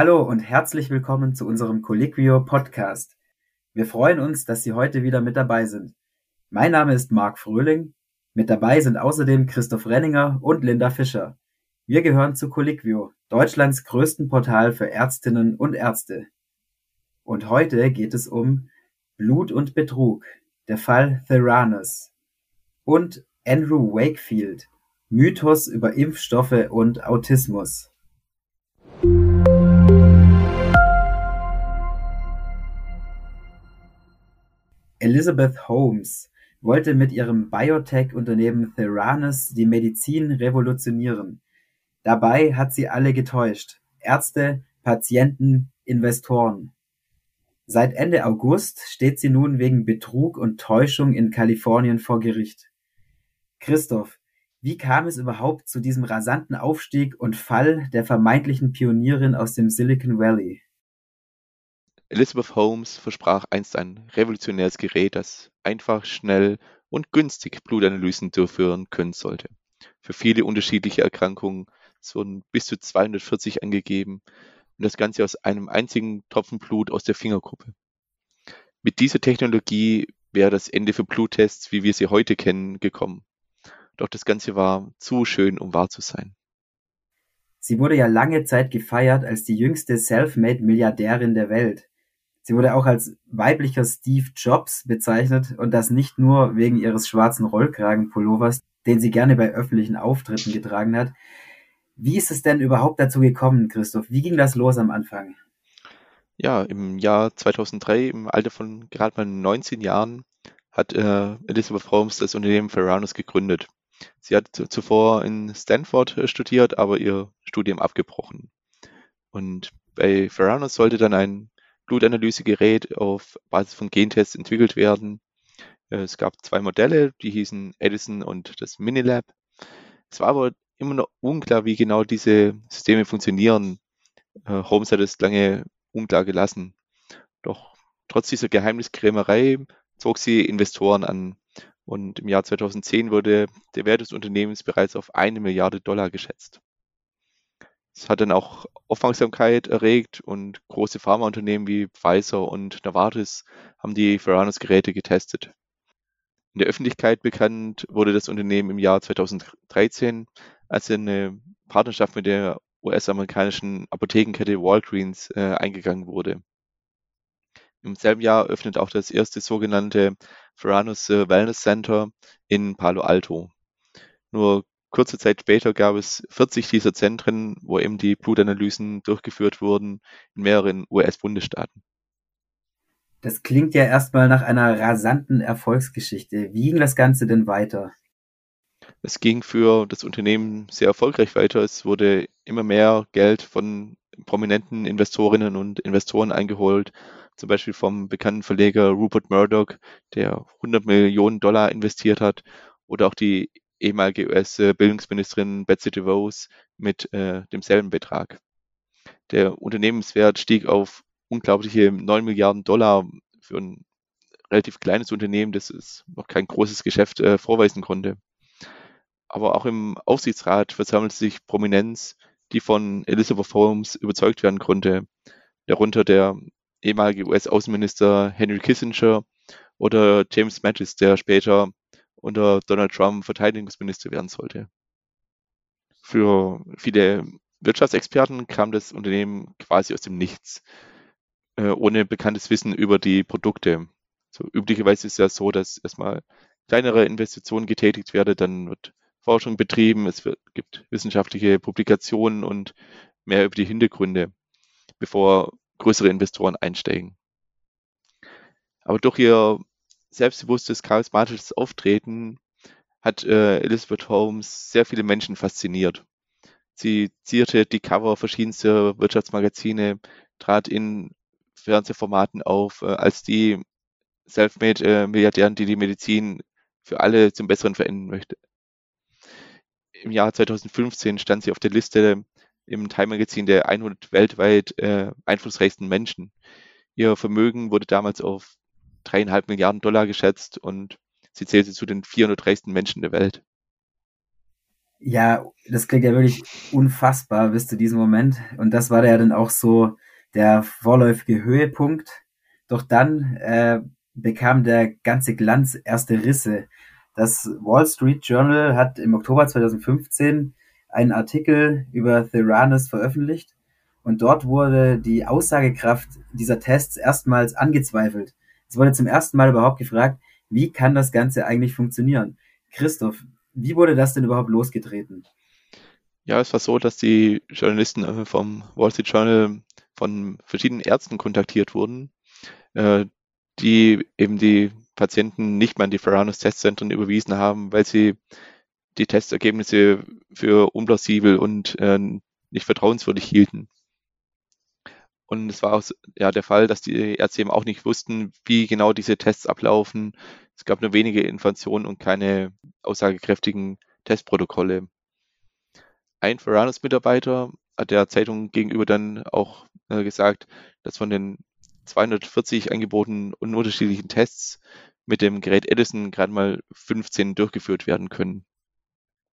Hallo und herzlich willkommen zu unserem Colliquio Podcast. Wir freuen uns, dass Sie heute wieder mit dabei sind. Mein Name ist Marc Fröhling. Mit dabei sind außerdem Christoph Renninger und Linda Fischer. Wir gehören zu Colliquio, Deutschlands größten Portal für Ärztinnen und Ärzte. Und heute geht es um Blut und Betrug, der Fall Theranos und Andrew Wakefield, Mythos über Impfstoffe und Autismus. Elizabeth Holmes wollte mit ihrem Biotech-Unternehmen Theranos die Medizin revolutionieren. Dabei hat sie alle getäuscht. Ärzte, Patienten, Investoren. Seit Ende August steht sie nun wegen Betrug und Täuschung in Kalifornien vor Gericht. Christoph, wie kam es überhaupt zu diesem rasanten Aufstieg und Fall der vermeintlichen Pionierin aus dem Silicon Valley? Elizabeth Holmes versprach einst ein revolutionäres Gerät, das einfach, schnell und günstig Blutanalysen durchführen können sollte. Für viele unterschiedliche Erkrankungen, wurden bis zu 240 angegeben und das Ganze aus einem einzigen Tropfen Blut aus der Fingerkuppe. Mit dieser Technologie wäre das Ende für Bluttests, wie wir sie heute kennen, gekommen. Doch das Ganze war zu schön, um wahr zu sein. Sie wurde ja lange Zeit gefeiert als die jüngste Selfmade-Milliardärin der Welt. Sie wurde auch als weiblicher Steve Jobs bezeichnet und das nicht nur wegen ihres schwarzen Rollkragenpullovers, den sie gerne bei öffentlichen Auftritten getragen hat. Wie ist es denn überhaupt dazu gekommen, Christoph? Wie ging das los am Anfang? Ja, im Jahr 2003, im Alter von gerade mal 19 Jahren, hat äh, Elizabeth Holmes das Unternehmen Ferranos gegründet. Sie hat zuvor in Stanford äh, studiert, aber ihr Studium abgebrochen. Und bei Ferranos sollte dann ein Blutanalysegerät auf Basis von Gentests entwickelt werden. Äh, es gab zwei Modelle, die hießen Edison und das Minilab. Es war aber immer noch unklar, wie genau diese Systeme funktionieren. Äh, Holmes hat es lange unklar gelassen. Doch trotz dieser Geheimniskrämerei zog sie Investoren an. Und im Jahr 2010 wurde der Wert des Unternehmens bereits auf eine Milliarde Dollar geschätzt. Es hat dann auch Aufmerksamkeit erregt und große Pharmaunternehmen wie Pfizer und Novartis haben die Theranos-Geräte getestet. In der Öffentlichkeit bekannt wurde das Unternehmen im Jahr 2013, als eine Partnerschaft mit der US-amerikanischen Apothekenkette Walgreens äh, eingegangen wurde. Im selben Jahr öffnet auch das erste sogenannte Theranos äh, Wellness Center in Palo Alto. Nur Kurze Zeit später gab es 40 dieser Zentren, wo eben die Blutanalysen durchgeführt wurden in mehreren US-Bundesstaaten. Das klingt ja erstmal nach einer rasanten Erfolgsgeschichte. Wie ging das Ganze denn weiter? Es ging für das Unternehmen sehr erfolgreich weiter. Es wurde immer mehr Geld von prominenten Investorinnen und Investoren eingeholt, zum Beispiel vom bekannten Verleger Rupert Murdoch, der 100 Millionen Dollar investiert hat, oder auch die ehemalige US-Bildungsministerin Betsy DeVos mit äh, demselben Betrag. Der Unternehmenswert stieg auf unglaubliche 9 Milliarden Dollar für ein relativ kleines Unternehmen, das es noch kein großes Geschäft äh, vorweisen konnte. Aber auch im Aufsichtsrat versammelte sich Prominenz, die von Elizabeth Holmes überzeugt werden konnte. Darunter der ehemalige US-Außenminister Henry Kissinger oder James Mattis, der später unter Donald Trump Verteidigungsminister werden sollte. Für viele Wirtschaftsexperten kam das Unternehmen quasi aus dem Nichts, äh, ohne bekanntes Wissen über die Produkte. So, üblicherweise ist es ja so, dass erstmal kleinere Investitionen getätigt werden, dann wird Forschung betrieben, es wird, gibt wissenschaftliche Publikationen und mehr über die Hintergründe, bevor größere Investoren einsteigen. Aber durch ihr selbstbewusstes, charismatisches Auftreten hat äh, Elizabeth Holmes sehr viele Menschen fasziniert. Sie zierte die Cover verschiedenster Wirtschaftsmagazine, trat in Fernsehformaten auf, äh, als die Selfmade-Milliardären, die die Medizin für alle zum Besseren verändern möchte. Im Jahr 2015 stand sie auf der Liste im Time Magazin der 100 weltweit äh, einflussreichsten Menschen. Ihr Vermögen wurde damals auf dreieinhalb Milliarden Dollar geschätzt und sie zählte zu den 400 reichsten Menschen der Welt. Ja, das klingt ja wirklich unfassbar bis zu diesem Moment. Und das war ja dann auch so der vorläufige Höhepunkt. Doch dann äh, bekam der ganze Glanz erste Risse. Das Wall Street Journal hat im Oktober 2015 einen Artikel über Theranos veröffentlicht und dort wurde die Aussagekraft dieser Tests erstmals angezweifelt. Es wurde zum ersten Mal überhaupt gefragt, wie kann das Ganze eigentlich funktionieren? Christoph, wie wurde das denn überhaupt losgetreten? Ja, es war so, dass die Journalisten äh, vom Wall Street Journal von verschiedenen Ärzten kontaktiert wurden, äh, die eben die Patienten nicht mehr an die Theranos Testzentren überwiesen haben, weil sie die Testergebnisse für unplausibel und äh, nicht vertrauenswürdig hielten. Und es war auch ja, der Fall, dass die Ärzte eben auch nicht wussten, wie genau diese Tests ablaufen. Es gab nur wenige Informationen und keine aussagekräftigen Testprotokolle. Ein Theranos-Mitarbeiter hat der Zeitung gegenüber dann auch äh, gesagt, dass von den 240 angebotenen und unterschiedlichen Tests mit dem Gerät Edison gerade mal 15 durchgeführt werden können.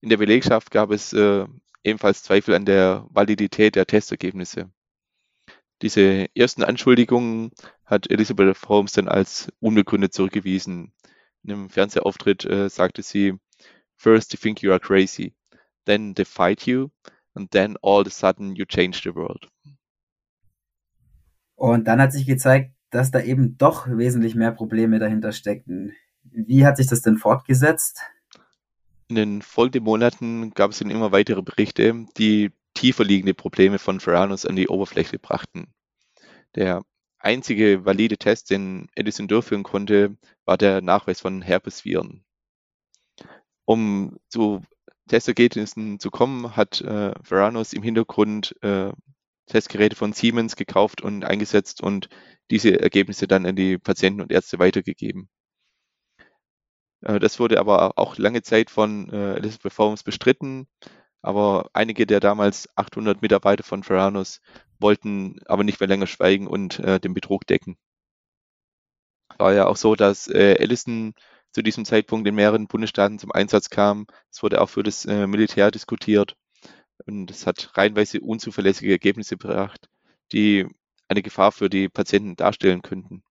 In der Belegschaft gab es äh, ebenfalls Zweifel an der Validität der Testergebnisse. Diese ersten Anschuldigungen hat Elizabeth Holmes dann als unbegründet zurückgewiesen. In einem Fernsehauftritt äh, sagte sie, First you think you are crazy, then they fight you, and then all of a sudden you change the world. Und dann hat sich gezeigt, dass da eben doch wesentlich mehr Probleme dahinter steckten. Wie hat sich das denn fortgesetzt? In den folgenden Monaten gab es dann immer weitere Berichte, die tiefer liegende Probleme von Theranos an die Oberfläche brachten. Der einzige valide Test, den Edison durchführen konnte, war der Nachweis von Herpesviren. Um zu Testergebnissen zu kommen, hat äh, Theranos im Hintergrund äh, Testgeräte von Siemens gekauft und eingesetzt und diese Ergebnisse dann an die Patienten und Ärzte weitergegeben. Äh, das wurde aber auch lange Zeit von äh, Elizabeth Holmes bestritten, aber einige der damals 800 Mitarbeiter von Ferranos wollten aber nicht mehr länger schweigen und äh, den Betrug decken. War ja auch so, dass äh, Ellison zu diesem Zeitpunkt in mehreren Bundesstaaten zum Einsatz kam. Es wurde auch für das äh, Militär diskutiert und es hat reihenweise unzuverlässige Ergebnisse gebracht, die eine Gefahr für die Patienten darstellen könnten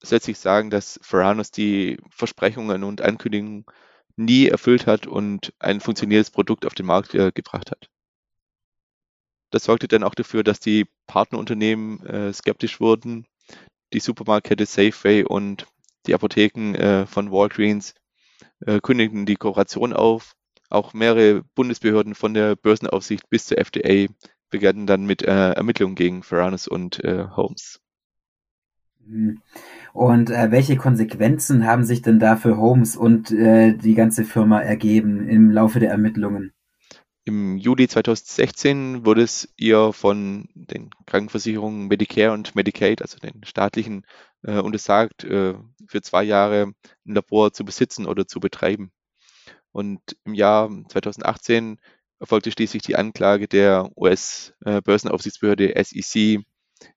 es lässt sich sagen, dass Ferranos die Versprechungen und Ankündigungen nie erfüllt hat und ein funktionierendes Produkt auf den Markt äh, gebracht hat. Das sorgte dann auch dafür, dass die Partnerunternehmen äh, skeptisch wurden. Die Supermarktkette Safeway und die Apotheken äh, von Walgreens äh, kündigten die Kooperation auf. Auch mehrere Bundesbehörden von der Börsenaufsicht bis zur FDA begannen dann mit äh, Ermittlungen gegen Ferranos und äh, Holmes. Mhm. Und äh, welche Konsequenzen haben sich denn da für Holmes und äh, die ganze Firma ergeben im Laufe der Ermittlungen? Im Juli 2016 wurde es ihr von den Krankenversicherungen Medicare und Medicaid, also den staatlichen, äh, untersagt, äh, für zwei Jahre ein Labor zu besitzen oder zu betreiben. Und im Jahr 2018 erfolgte schließlich die Anklage der US-Börsenaufsichtsbehörde äh, SEC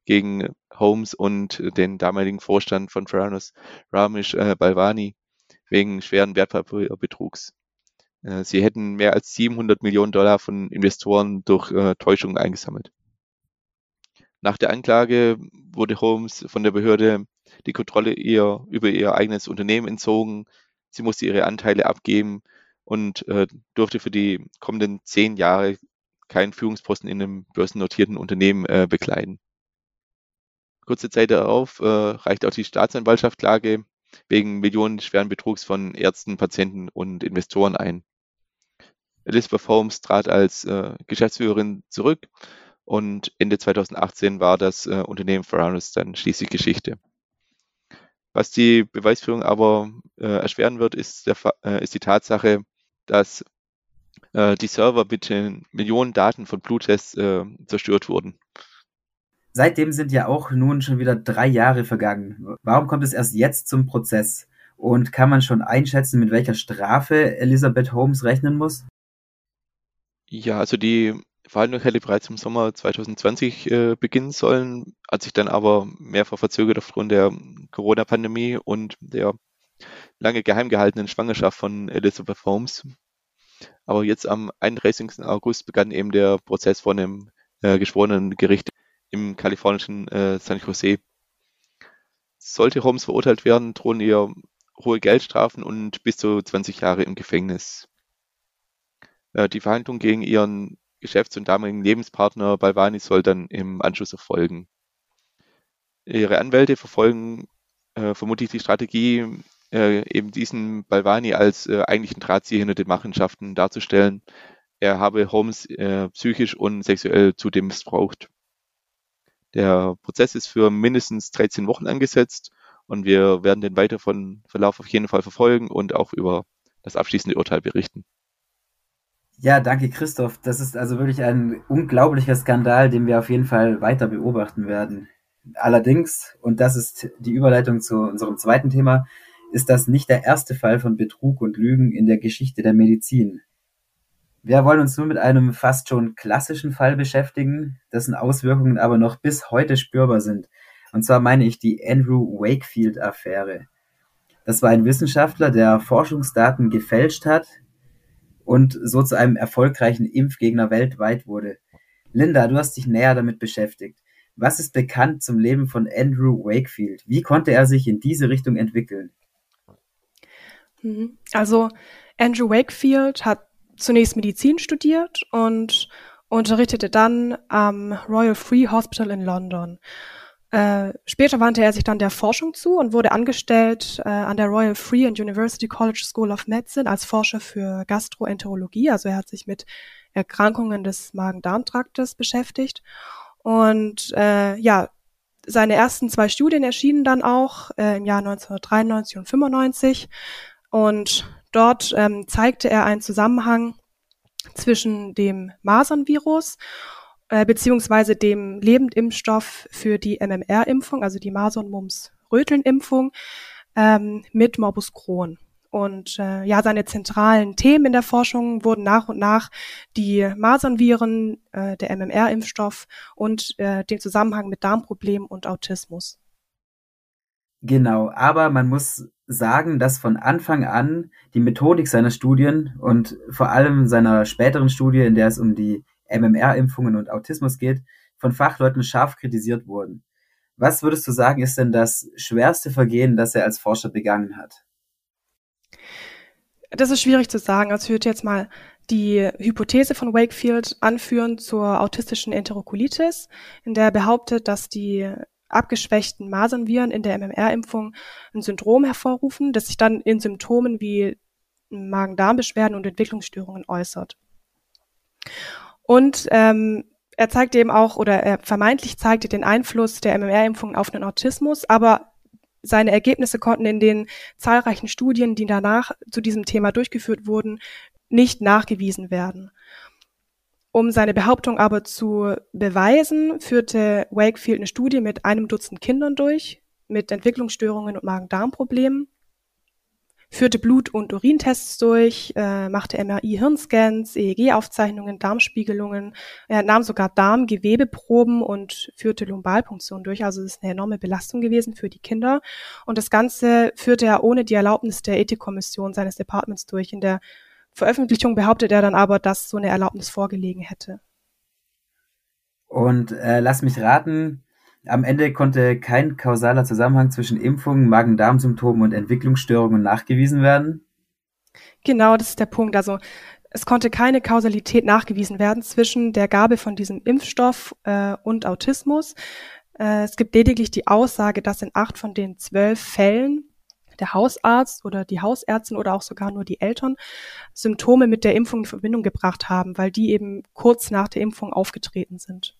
gegen Holmes und den damaligen Vorstand von Theranos, Ramesh äh, Balvani, wegen schweren Wertpapierbetrugs. Äh, sie hätten mehr als 700 Millionen Dollar von Investoren durch äh, Täuschung eingesammelt. Nach der Anklage wurde Holmes von der Behörde die Kontrolle ihr, über ihr eigenes Unternehmen entzogen. Sie musste ihre Anteile abgeben und äh, durfte für die kommenden zehn Jahre keinen Führungsposten in einem börsennotierten Unternehmen äh, bekleiden. Kurze Zeit darauf äh, reicht auch die Staatsanwaltschaft Klage wegen millionenschweren Betrugs von Ärzten, Patienten und Investoren ein. Elizabeth Holmes trat als äh, Geschäftsführerin zurück und Ende 2018 war das äh, Unternehmen Ferraris dann schließlich Geschichte. Was die Beweisführung aber äh, erschweren wird, ist, der, äh, ist, die Tatsache, dass äh, die Server mit den Millionen Daten von Bluttests äh, zerstört wurden. Seitdem sind ja auch nun schon wieder drei Jahre vergangen. Warum kommt es erst jetzt zum Prozess? Und kann man schon einschätzen, mit welcher Strafe Elizabeth Holmes rechnen muss? Ja, also die Verhandlung hätte bereits im Sommer 2020 äh, beginnen sollen, hat sich dann aber mehrfach verzögert aufgrund der Corona-Pandemie und der lange geheim gehaltenen Schwangerschaft von Elizabeth Holmes. Aber jetzt am 31. August begann eben der Prozess vor einem äh, geschworenen Gericht im kalifornischen äh, San Jose. Sollte Holmes verurteilt werden, drohen ihr hohe Geldstrafen und bis zu 20 Jahre im Gefängnis. Äh, die Verhandlung gegen ihren Geschäfts- und damaligen Lebenspartner Balvani soll dann im Anschluss erfolgen. Ihre Anwälte verfolgen äh, vermutlich die Strategie, äh, eben diesen Balvani als äh, eigentlichen Drahtzieher hinter den Machenschaften darzustellen. Er habe Holmes äh, psychisch und sexuell zudem missbraucht. Der Prozess ist für mindestens 13 Wochen angesetzt und wir werden den weiteren Verlauf auf jeden Fall verfolgen und auch über das abschließende Urteil berichten. Ja, danke Christoph. Das ist also wirklich ein unglaublicher Skandal, den wir auf jeden Fall weiter beobachten werden. Allerdings, und das ist die Überleitung zu unserem zweiten Thema, ist das nicht der erste Fall von Betrug und Lügen in der Geschichte der Medizin. Wir wollen uns nun mit einem fast schon klassischen Fall beschäftigen, dessen Auswirkungen aber noch bis heute spürbar sind. Und zwar meine ich die Andrew Wakefield-Affäre. Das war ein Wissenschaftler, der Forschungsdaten gefälscht hat und so zu einem erfolgreichen Impfgegner weltweit wurde. Linda, du hast dich näher damit beschäftigt. Was ist bekannt zum Leben von Andrew Wakefield? Wie konnte er sich in diese Richtung entwickeln? Mhm. Also Andrew Wakefield hat zunächst Medizin studiert und unterrichtete dann am Royal Free Hospital in London. Äh, später wandte er sich dann der Forschung zu und wurde angestellt äh, an der Royal Free and University College School of Medicine als Forscher für Gastroenterologie. Also er hat sich mit Erkrankungen des Magen-Darm-Traktes beschäftigt. Und äh, ja, seine ersten zwei Studien erschienen dann auch äh, im Jahr 1993 und 95. Und dort ähm, zeigte er einen Zusammenhang zwischen dem Masernvirus äh, beziehungsweise dem Lebendimpfstoff für die MMR-Impfung, also die Masern-Mumps-Röteln-Impfung ähm, mit Morbus Crohn. Und äh, ja, seine zentralen Themen in der Forschung wurden nach und nach die Masernviren, äh, der MMR-Impfstoff und äh, den Zusammenhang mit Darmproblemen und Autismus. Genau, aber man muss sagen, dass von Anfang an die Methodik seiner Studien und vor allem seiner späteren Studie, in der es um die MMR-Impfungen und Autismus geht, von Fachleuten scharf kritisiert wurden. Was würdest du sagen, ist denn das schwerste Vergehen, das er als Forscher begangen hat? Das ist schwierig zu sagen. Also ich würde jetzt mal die Hypothese von Wakefield anführen zur autistischen Enterokolitis, in der er behauptet, dass die abgeschwächten Masernviren in der MMR-Impfung ein Syndrom hervorrufen, das sich dann in Symptomen wie Magen-Darm-Beschwerden und Entwicklungsstörungen äußert. Und ähm, er zeigte eben auch, oder er vermeintlich zeigte den Einfluss der MMR-Impfung auf den Autismus, aber seine Ergebnisse konnten in den zahlreichen Studien, die danach zu diesem Thema durchgeführt wurden, nicht nachgewiesen werden. Um seine Behauptung aber zu beweisen, führte Wakefield eine Studie mit einem Dutzend Kindern durch, mit Entwicklungsstörungen und Magen-Darm-Problemen, führte Blut- und Urintests durch, äh, machte MRI-Hirnscans, EEG-Aufzeichnungen, Darmspiegelungen, er nahm sogar Darmgewebeproben und führte Lumbalpunktion durch. Also es ist eine enorme Belastung gewesen für die Kinder. Und das Ganze führte er ohne die Erlaubnis der Ethikkommission seines Departments durch. In der Veröffentlichung behauptet er dann aber, dass so eine Erlaubnis vorgelegen hätte. Und äh, lass mich raten, am Ende konnte kein kausaler Zusammenhang zwischen Impfungen, Magen-Darm-Symptomen und Entwicklungsstörungen nachgewiesen werden? Genau, das ist der Punkt. Also es konnte keine Kausalität nachgewiesen werden zwischen der Gabe von diesem Impfstoff äh, und Autismus. Äh, es gibt lediglich die Aussage, dass in acht von den zwölf Fällen der Hausarzt oder die Hausärztin oder auch sogar nur die Eltern Symptome mit der Impfung in Verbindung gebracht haben, weil die eben kurz nach der Impfung aufgetreten sind.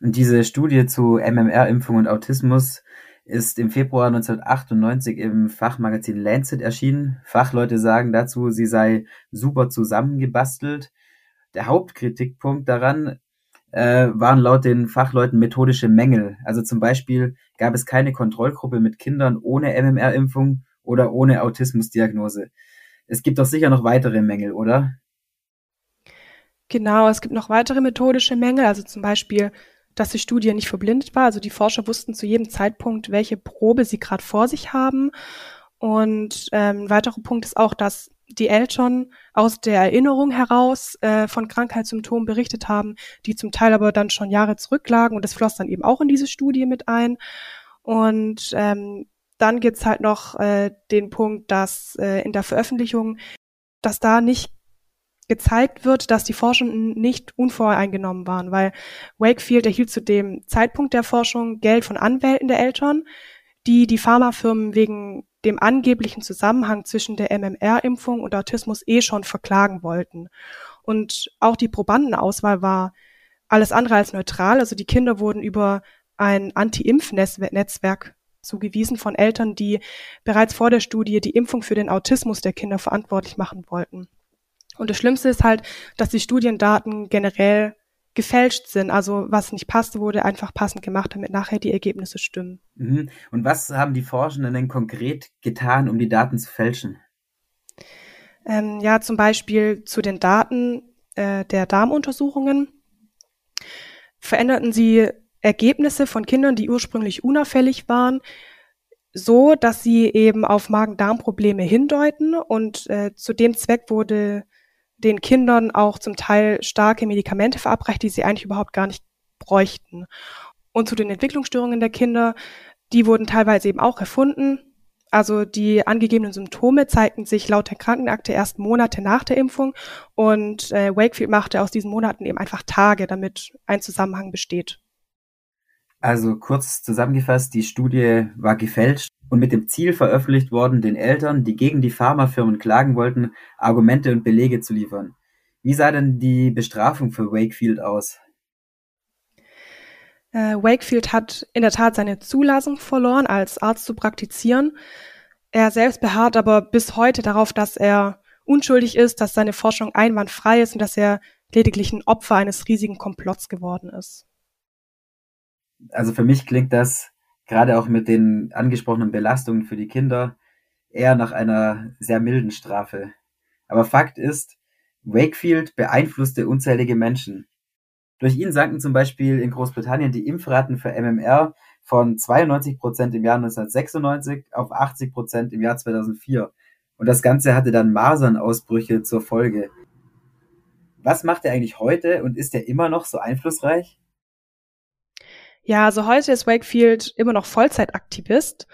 Und diese Studie zu MMR-Impfung und Autismus ist im Februar 1998 im Fachmagazin Lancet erschienen. Fachleute sagen dazu, sie sei super zusammengebastelt. Der Hauptkritikpunkt daran äh, waren laut den Fachleuten methodische Mängel. Also zum Beispiel gab es keine Kontrollgruppe mit Kindern ohne MMR-Impfung oder ohne Autismusdiagnose. Es gibt doch sicher noch weitere Mängel, oder? Genau, es gibt noch weitere methodische Mängel, also zum Beispiel, dass die Studie nicht verblindet war. Also die Forscher wussten zu jedem Zeitpunkt, welche Probe sie gerade vor sich haben. Und ähm, ein weiterer Punkt ist auch, dass die Eltern aus der Erinnerung heraus äh, von Krankheitssymptomen berichtet haben, die zum Teil aber dann schon Jahre zurücklagen und das floss dann eben auch in diese Studie mit ein. Und ähm, dann gibt's halt noch äh, den Punkt, dass äh, in der Veröffentlichung, dass da nicht gezeigt wird, dass die Forschenden nicht unvoreingenommen waren, weil Wakefield erhielt zu dem Zeitpunkt der Forschung Geld von Anwälten der Eltern, die die Pharmafirmen wegen dem angeblichen Zusammenhang zwischen der MMR-Impfung und Autismus eh schon verklagen wollten. Und auch die Probandenauswahl war alles andere als neutral. Also die Kinder wurden über ein Anti-Impf-Netzwerk zugewiesen von Eltern, die bereits vor der Studie die Impfung für den Autismus der Kinder verantwortlich machen wollten. Und das Schlimmste ist halt, dass die Studiendaten generell gefälscht sind. Also was nicht passt, wurde einfach passend gemacht, damit nachher die Ergebnisse stimmen. Mhm. Und was haben die Forschenden denn konkret getan, um die Daten zu fälschen? Ähm, ja, zum Beispiel zu den Daten äh, der Darmuntersuchungen veränderten sie Ergebnisse von Kindern, die ursprünglich unauffällig waren, so, dass sie eben auf Magen-Darm-Probleme hindeuten. Und äh, zu dem Zweck wurde den Kindern auch zum Teil starke Medikamente verabreicht, die sie eigentlich überhaupt gar nicht bräuchten. Und zu den Entwicklungsstörungen der Kinder, die wurden teilweise eben auch erfunden. Also die angegebenen Symptome zeigten sich laut der Krankenakte erst Monate nach der Impfung und äh, Wakefield machte aus diesen Monaten eben einfach Tage, damit ein Zusammenhang besteht. Also kurz zusammengefasst, die Studie war gefälscht und mit dem Ziel veröffentlicht worden, den Eltern, die gegen die Pharmafirmen klagen wollten, Argumente und Belege zu liefern. Wie sah denn die Bestrafung für Wakefield aus? Äh, Wakefield hat in der Tat seine Zulassung verloren, als Arzt zu praktizieren. Er selbst beharrt aber bis heute darauf, dass er unschuldig ist, dass seine Forschung einwandfrei ist und dass er lediglich ein Opfer eines riesigen Komplotts geworden ist also für mich klingt das gerade auch mit den angesprochenen Belastungen für die Kinder eher nach einer sehr milden Strafe. Aber Fakt ist, Wakefield beeinflusste unzählige Menschen. Durch ihn sanken zum Beispiel in Großbritannien die Impfraten für MMR von 92 Prozent im Jahr 1996 auf 80 Prozent im Jahr 2004. Und das Ganze hatte dann Masernausbrüche zur Folge. Was macht er eigentlich heute und ist er immer noch so einflussreich? Ja, also heute ist Wakefield immer noch Vollzeitaktivist.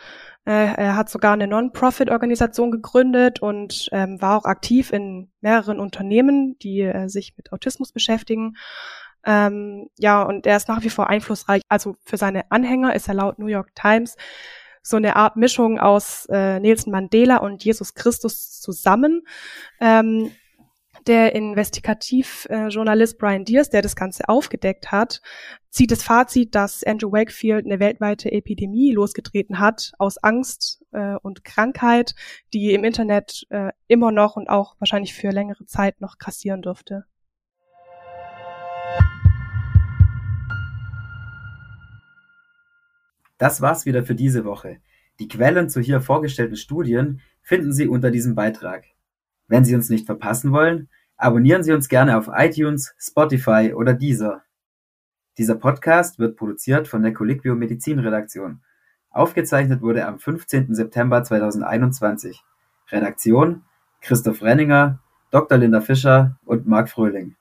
Äh, er hat sogar eine Non-Profit-Organisation gegründet und ähm, war auch aktiv in mehreren Unternehmen, die äh, sich mit Autismus beschäftigen. Ähm, ja, und er ist nach wie vor einflussreich. Also für seine Anhänger ist er laut New York Times so eine Art Mischung aus äh, Nelson Mandela und Jesus Christus zusammen. Ähm, der Investigativjournalist Brian Deers, der das Ganze aufgedeckt hat, zieht das Fazit, dass Andrew Wakefield eine weltweite Epidemie losgetreten hat aus Angst äh, und Krankheit, die im Internet äh, immer noch und auch wahrscheinlich für längere Zeit noch kassieren dürfte. Das war's wieder für diese Woche. Die Quellen zu hier vorgestellten Studien finden Sie unter diesem Beitrag. Wenn Sie uns nicht verpassen wollen, abonnieren Sie uns gerne auf iTunes, Spotify oder Deezer. Dieser Podcast wird produziert von der Colliquio Medizin Redaktion. Aufgezeichnet wurde am 15. September 2021. Redaktion Christoph Renninger, Dr. Linda Fischer und Marc Fröhling.